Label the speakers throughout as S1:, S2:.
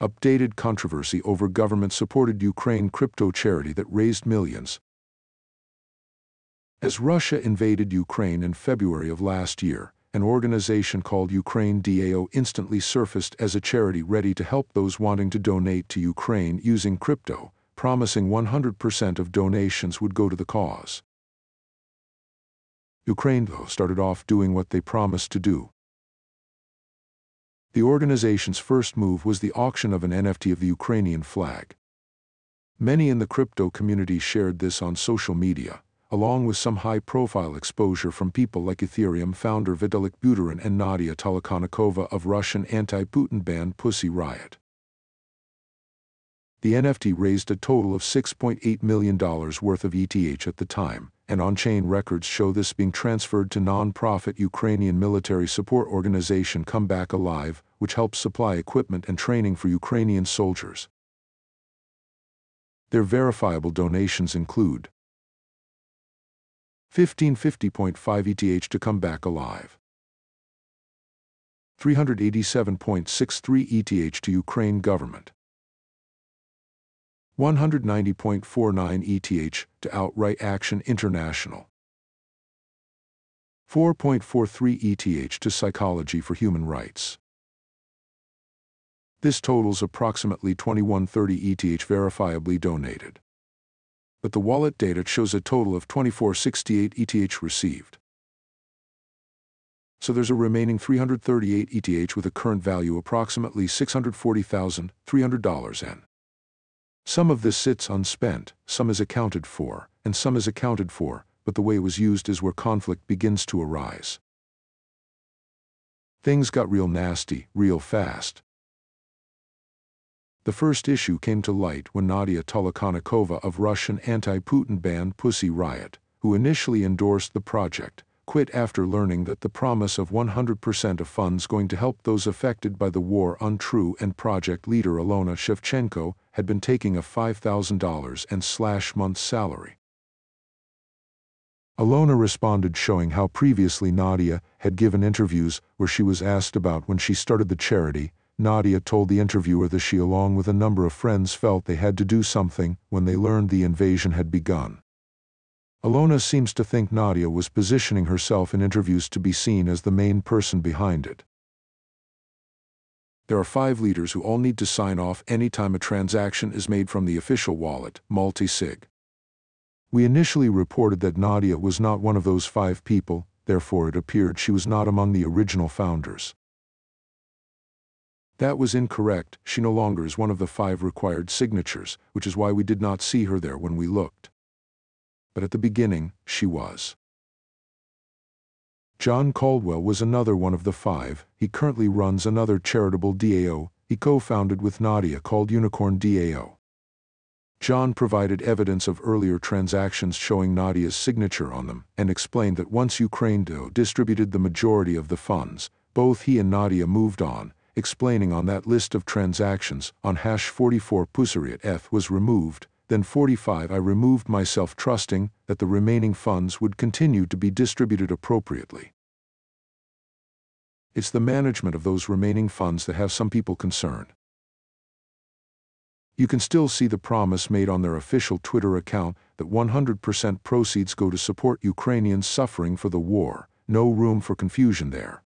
S1: updated controversy over government-supported Ukraine crypto charity that raised millions. As Russia invaded Ukraine in February of last year, an organization called Ukraine DAO instantly surfaced as a charity ready to help those wanting to donate to Ukraine using crypto, promising 100% of donations would go to the cause. Ukraine DAO, started off doing what they promised to do. The organization's first move was the auction of an NFT of the Ukrainian flag. Many in the crypto community shared this on social media, along with some high-profile exposure from people like Ethereum founder Vitalik Buterin and Nadia Tolokonnikova of Russian anti-Putin band Pussy Riot. The NFT raised a total of $6.8 million worth of ETH at the time, and on-chain records show this being transferred to non-profit Ukrainian military support organization Come Back Alive, which helps supply equipment and training for Ukrainian soldiers. Their verifiable donations include 1550.5 ETH to Come Back Alive, 387.63 ETH to Ukraine government, 190.49 ETH to Outright Action International. 4.43 ETH to Psychology for Human Rights. This totals approximately 2130 ETH verifiably donated. But the wallet data shows a total of 2468 ETH received. So there's a remaining 338 ETH with a current value approximately $640,300 N. Some of this sits unspent, some is accounted for, and some is accounted for, but the way it was used is where conflict begins to arise. Things got real nasty, real fast. The first issue came to light when Nadia Tolokonnikova of Russian anti-Putin band Pussy Riot, who initially endorsed the project, quit after learning that the promise of 100% of funds going to help those affected by the war untrue and project leader Alona Shevchenko had been taking a $5,000 and slash month salary. Alona responded showing how previously Nadia had given interviews where she was asked about when she started the charity. Nadia told the interviewer that she along with a number of friends felt they had to do something when they learned the invasion had begun. Alona seems to think Nadia was positioning herself in interviews to be seen as the main person behind it. There are five leaders who all need to sign off anytime a transaction is made from the official wallet, multi-sig. We initially reported that Nadia was not one of those five people, therefore it appeared she was not among the original founders. That was incorrect, she no longer is one of the five required signatures, which is why we did not see her there when we looked but at the beginning, she was. John Caldwell was another one of the five. He currently runs another charitable DAO he co-founded with Nadia called Unicorn DAO. John provided evidence of earlier transactions showing Nadia's signature on them and explained that once Ukraine DAO distributed the majority of the funds, both he and Nadia moved on, explaining on that list of transactions on hash 44 Pussy Riot F was removed, then 45 I removed myself trusting that the remaining funds would continue to be distributed appropriately. It's the management of those remaining funds that have some people concerned. You can still see the promise made on their official Twitter account that 100% proceeds go to support Ukrainians suffering for the war, no room for confusion there.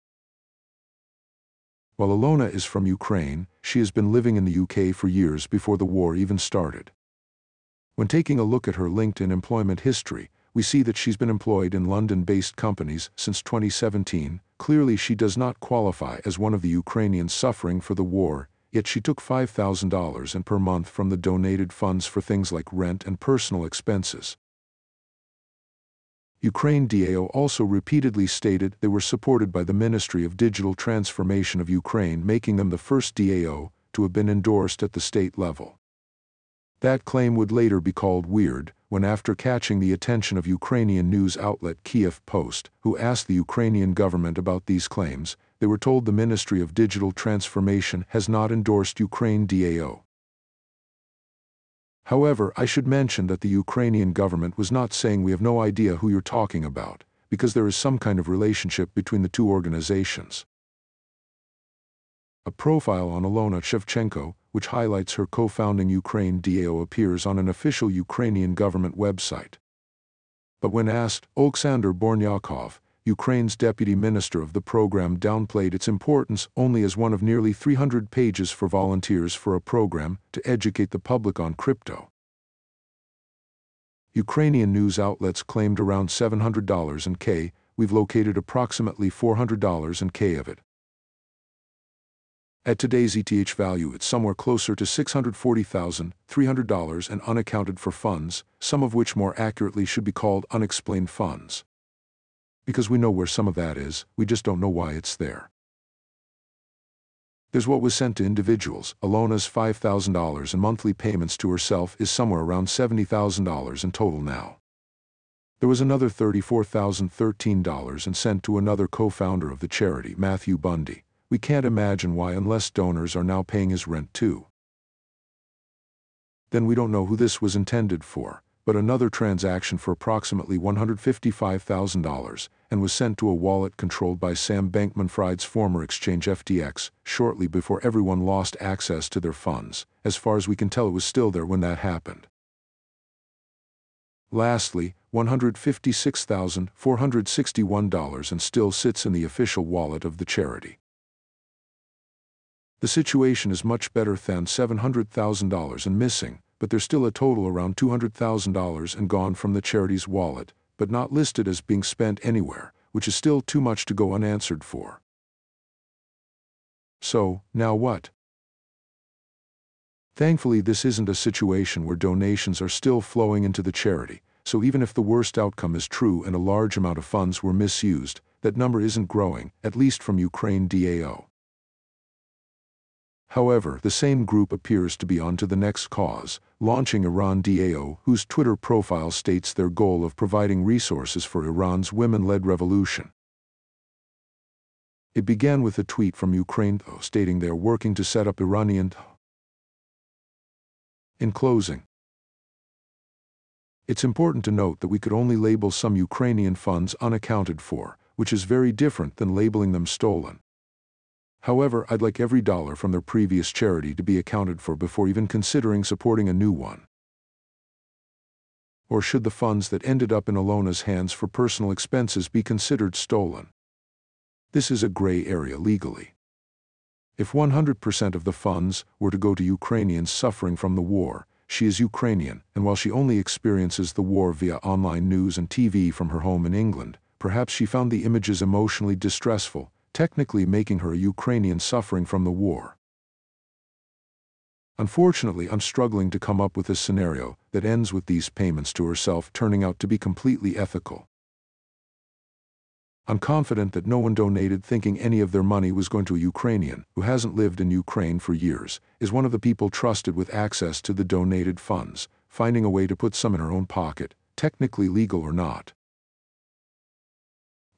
S1: While Alona is from Ukraine, she has been living in the UK for years before the war even started. When taking a look at her LinkedIn employment history, we see that she's been employed in London-based companies since 2017. Clearly she does not qualify as one of the Ukrainians suffering for the war, yet she took $5,000 and per month from the donated funds for things like rent and personal expenses. Ukraine DAO also repeatedly stated they were supported by the Ministry of Digital Transformation of Ukraine making them the first DAO to have been endorsed at the state level. That claim would later be called weird when after catching the attention of Ukrainian news outlet Kiev Post, who asked the Ukrainian government about these claims, they were told the Ministry of Digital Transformation has not endorsed Ukraine DAO. However, I should mention that the Ukrainian government was not saying we have no idea who you're talking about, because there is some kind of relationship between the two organizations. A profile on Alona Shevchenko, which highlights her co-founding Ukraine DAO appears on an official Ukrainian government website. But when asked, Oleksandr Bornyakov, Ukraine's deputy minister of the program downplayed its importance only as one of nearly 300 pages for volunteers for a program to educate the public on crypto. Ukrainian news outlets claimed around $700 in K, we've located approximately $400 in K of it. At today's ETH value, it's somewhere closer to $640,300 and unaccounted for funds, some of which more accurately should be called unexplained funds. Because we know where some of that is, we just don't know why it's there. There's what was sent to individuals. Alona's $5,000 in monthly payments to herself is somewhere around $70,000 in total now. There was another $34,013 and sent to another co-founder of the charity, Matthew Bundy. We can't imagine why unless donors are now paying his rent too. Then we don't know who this was intended for, but another transaction for approximately $155,000 and was sent to a wallet controlled by Sam Bankman-Fried's former exchange FTX shortly before everyone lost access to their funds. As far as we can tell it was still there when that happened. Lastly, $156,461 and still sits in the official wallet of the charity. The situation is much better than $700,000 and missing, but there's still a total around $200,000 and gone from the charity's wallet, but not listed as being spent anywhere, which is still too much to go unanswered for. So, now what? Thankfully, this isn't a situation where donations are still flowing into the charity, so even if the worst outcome is true and a large amount of funds were misused, that number isn't growing, at least from Ukraine DAO. However, the same group appears to be on to the next cause, launching Iran DAO, whose Twitter profile states their goal of providing resources for Iran's women-led revolution. It began with a tweet from Ukraine stating they are working to set up Iran DAO. In closing, it's important to note that we could only label some Ukrainian funds unaccounted for, which is very different than labeling them stolen. However, I'd like every dollar from their previous charity to be accounted for before even considering supporting a new one. Or should the funds that ended up in Alona's hands for personal expenses be considered stolen? This is a gray area legally. If 100% of the funds were to go to Ukrainians suffering from the war, she is Ukrainian, and while she only experiences the war via online news and TV from her home in England, perhaps she found the images emotionally distressful, technically making her a Ukrainian suffering from the war. Unfortunately, I'm struggling to come up with a scenario that ends with these payments to herself turning out to be completely ethical. I'm confident that no one donated thinking any of their money was going to a Ukrainian who hasn't lived in Ukraine for years, is one of the people trusted with access to the donated funds, finding a way to put some in her own pocket, technically legal or not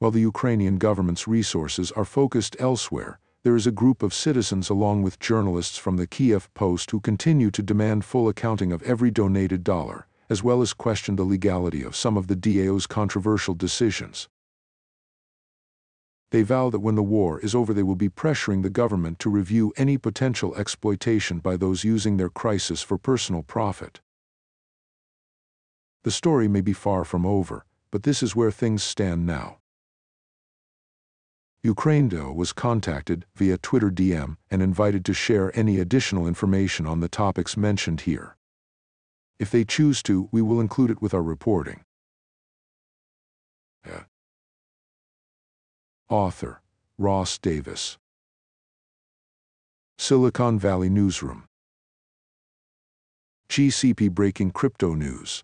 S1: while the Ukrainian government's resources are focused elsewhere, there is a group of citizens along with journalists from the Kiev Post who continue to demand full accounting of every donated dollar, as well as question the legality of some of the DAO's controversial decisions. They vow that when the war is over they will be pressuring the government to review any potential exploitation by those using their crisis for personal profit. The story may be far from over, but this is where things stand now. UkraineDAO was contacted via Twitter DM and invited to share any additional information on the topics mentioned here. If they choose to, we will include it with our reporting. Yeah. Author Ross Davis Silicon Valley Newsroom GCP Breaking Crypto News